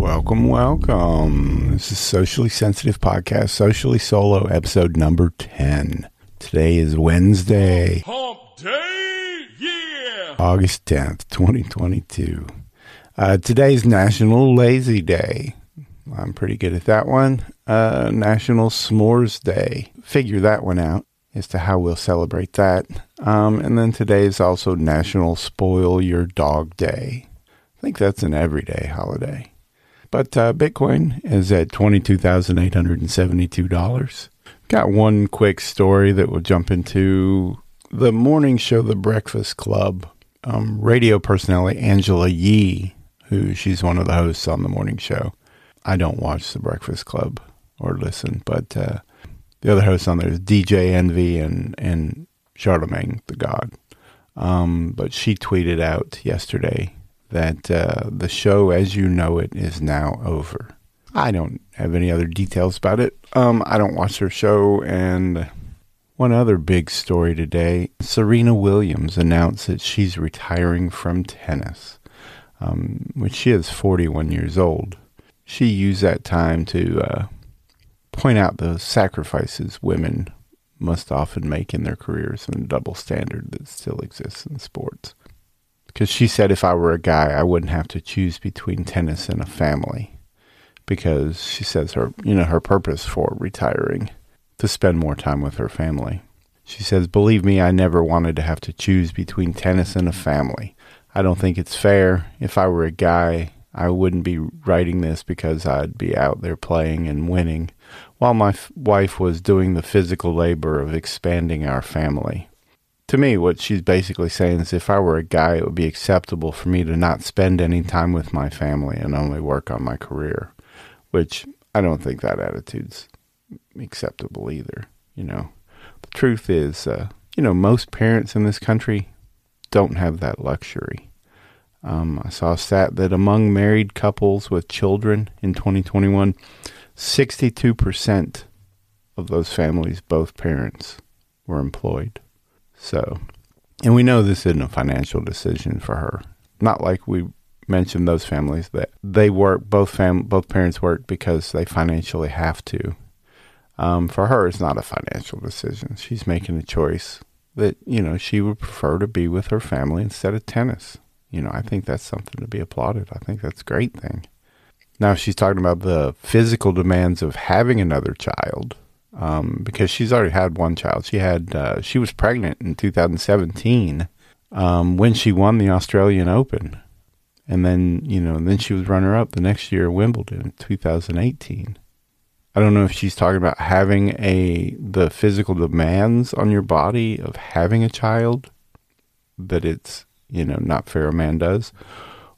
Welcome, welcome. This is Socially Sensitive Podcast, Socially Solo, episode number 10. Today is Wednesday, Hump Day, yeah! August 10th, 2022. Uh, today's National Lazy Day. I'm pretty good at that one. Uh, National S'mores Day. Figure that one out as to how we'll celebrate that. Um, and then today is also National Spoil Your Dog Day. I think that's an everyday holiday. But uh, Bitcoin is at $22,872. Got one quick story that we'll jump into. The morning show, The Breakfast Club, um, radio personality Angela Yee, who she's one of the hosts on the morning show. I don't watch The Breakfast Club or listen, but uh, the other hosts on there is DJ Envy and, and Charlemagne the God. Um, but she tweeted out yesterday that uh, the show as you know it is now over. I don't have any other details about it. Um, I don't watch her show. And one other big story today Serena Williams announced that she's retiring from tennis, um, which she is 41 years old. She used that time to uh, point out the sacrifices women must often make in their careers and the double standard that still exists in sports because she said if I were a guy, I wouldn't have to choose between tennis and a family. Because she says her, you know, her purpose for retiring to spend more time with her family. She says, "Believe me, I never wanted to have to choose between tennis and a family. I don't think it's fair. If I were a guy, I wouldn't be writing this because I'd be out there playing and winning, while my f- wife was doing the physical labor of expanding our family." To me, what she's basically saying is if I were a guy, it would be acceptable for me to not spend any time with my family and only work on my career, which I don't think that attitude's acceptable either. You know, the truth is, uh, you know, most parents in this country don't have that luxury. Um, I saw a stat that among married couples with children in 2021, 62% of those families, both parents, were employed. So, and we know this isn't a financial decision for her. Not like we mentioned those families that they work both fam both parents work because they financially have to. Um, for her, it's not a financial decision. She's making a choice that you know she would prefer to be with her family instead of tennis. You know, I think that's something to be applauded. I think that's a great thing. Now she's talking about the physical demands of having another child um, because she's already had one child. She had uh, she was pregnant in 2017 um, when she won the Australian Open, and then you know then she was runner up the next year at Wimbledon in 2018. I don't know if she's talking about having a the physical demands on your body of having a child that it's you know not fair a man does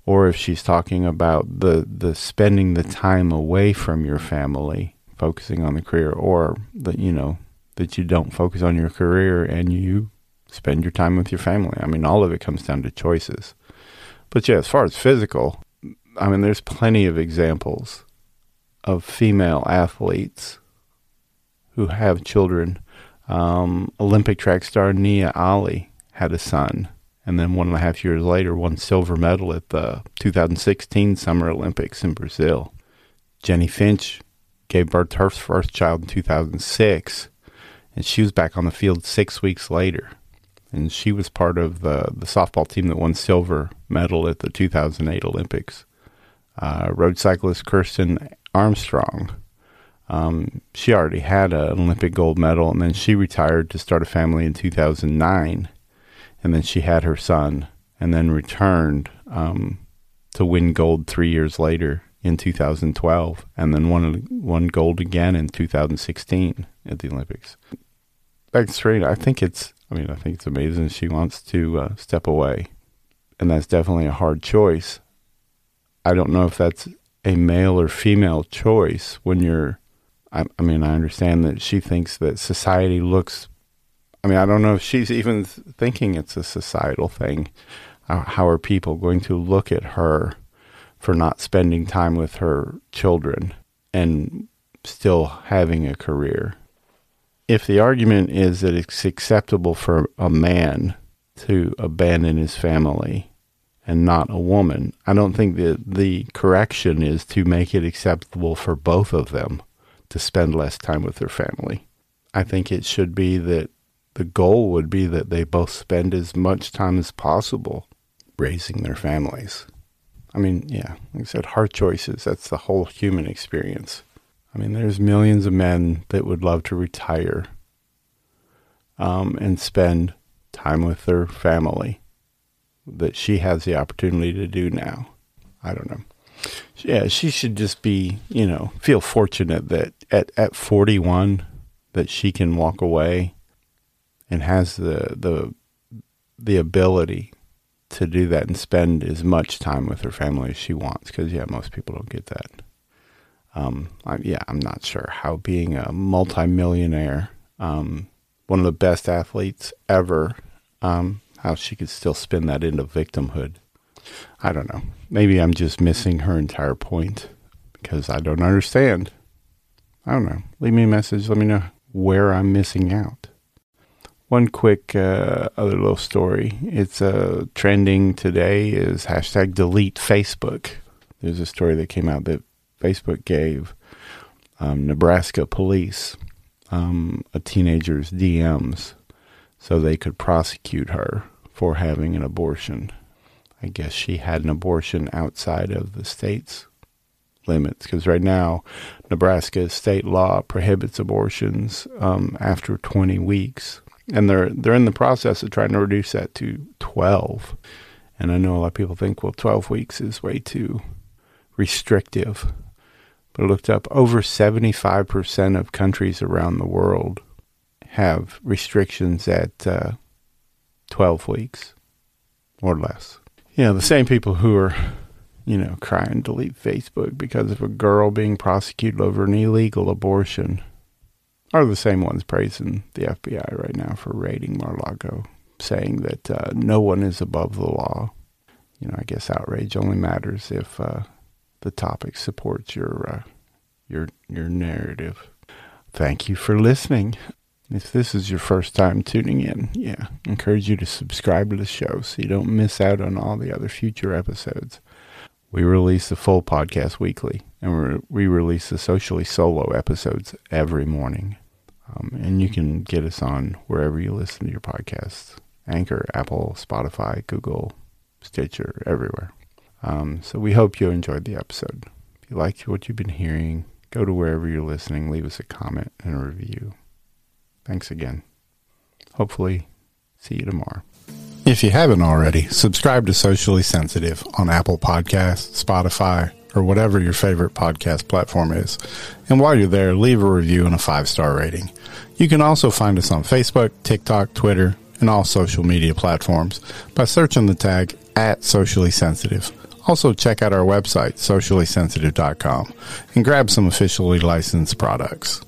or if she's talking about the the spending the time away from your family focusing on the career or that you know that you don't focus on your career and you spend your time with your family. I mean, all of it comes down to choices. But yeah, as far as physical, I mean, there's plenty of examples of female athletes who have children. Um, Olympic track star Nia Ali had a son, and then one and a half years later won silver medal at the 2016 Summer Olympics in Brazil. Jennie Finch gave birth to her first child in 2006, and she was back on the field six weeks later. And she was part of the, the softball team that won silver medal at the 2008 Olympics. Uh, road cyclist Kristin Armstrong. Um, she already had an Olympic gold medal, and then she retired to start a family in 2009. And then she had her son, and then returned um, to win gold three years later in 2012, and then won won gold again in 2016 at the Olympics. Back to Serena, I think it's. I mean, I think it's amazing she wants to uh, step away, and that's definitely a hard choice. I don't know if that's a male or female choice when you're. I, I mean, I understand that she thinks that society looks. I mean, I don't know if she's even thinking it's a societal thing. How, how are people going to look at her? For not spending time with her children and still having a career. If the argument is that it's acceptable for a man to abandon his family and not a woman. I don't think that the correction is to make it acceptable for both of them to spend less time with their family. I think it should be that the goal would be that they both spend as much time as possible raising their families. I mean, yeah, like I said, hard choices. That's the whole human experience. I mean, there's millions of men that would love to retire um, and spend time with their family that she has the opportunity to do now. I don't know. Yeah, she should just be, you know, feel fortunate that at, at 41 that she can walk away and has the the the ability to do that and spend as much time with her family as she wants because yeah most people don't get that. Um, I, yeah i'm not sure how being a multimillionaire um, one of the best athletes ever um, how she could still spin that into victimhood. I don't know. Maybe i'm just missing her entire point because i don't understand. I don't know. Leave me a message. Let me know where i'm missing out one quick uh, other little story. It's uh, trending today is hashtag delete Facebook. There's a story that came out that Facebook gave um, Nebraska police um, a teenager's DMs so they could prosecute her for having an abortion. I guess she had an abortion outside of the state's limits because right now Nebraska state law prohibits abortions um, after 20 weeks and they're they're in the process of trying to reduce that to 12 and i know a lot of people think well 12 weeks is way too restrictive. But i looked up over 75% of countries around the world have restrictions at uh, 12 weeks or less. You know the same people who are you know crying to leave facebook because of a girl being prosecuted over an illegal abortion are the same ones praising the FBI right now for raiding Mar-Lago, saying that uh, no one is above the law. You know, I guess outrage only matters if uh, the topic supports your uh, your your narrative. Thank you for listening. If this is your first time tuning in, yeah, I encourage you to subscribe to the show so you don't miss out on all the other future episodes. We release the full podcast weekly, and we release the socially solo episodes every morning. Um, and you can get us on wherever you listen to your podcasts Anchor, Apple, Spotify, Google, Stitcher, everywhere. Um, so we hope you enjoyed the episode. If you liked what you've been hearing, go to wherever you're listening, leave us a comment and a review. Thanks again. Hopefully, see you tomorrow. If you haven't already, subscribe to Socially Sensitive on Apple Podcasts, Spotify, or whatever your favorite podcast platform is. And while you're there, leave a review and a five star rating. You can also find us on Facebook, TikTok, Twitter, and all social media platforms by searching the tag at socially sensitive. Also, check out our website, sociallysensitive.com, and grab some officially licensed products.